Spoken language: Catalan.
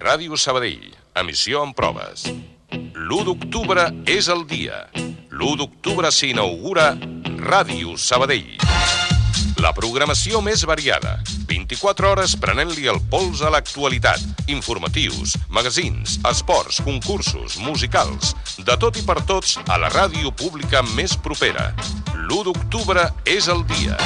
Ràdio Sabadell, emissió en proves. L'1 d'octubre és el dia. L'1 d'octubre s'inaugura Ràdio Sabadell. La programació més variada. 24 hores prenent-li el pols a l'actualitat. Informatius, magazins, esports, concursos, musicals... De tot i per tots a la ràdio pública més propera. L'1 d'octubre és el dia.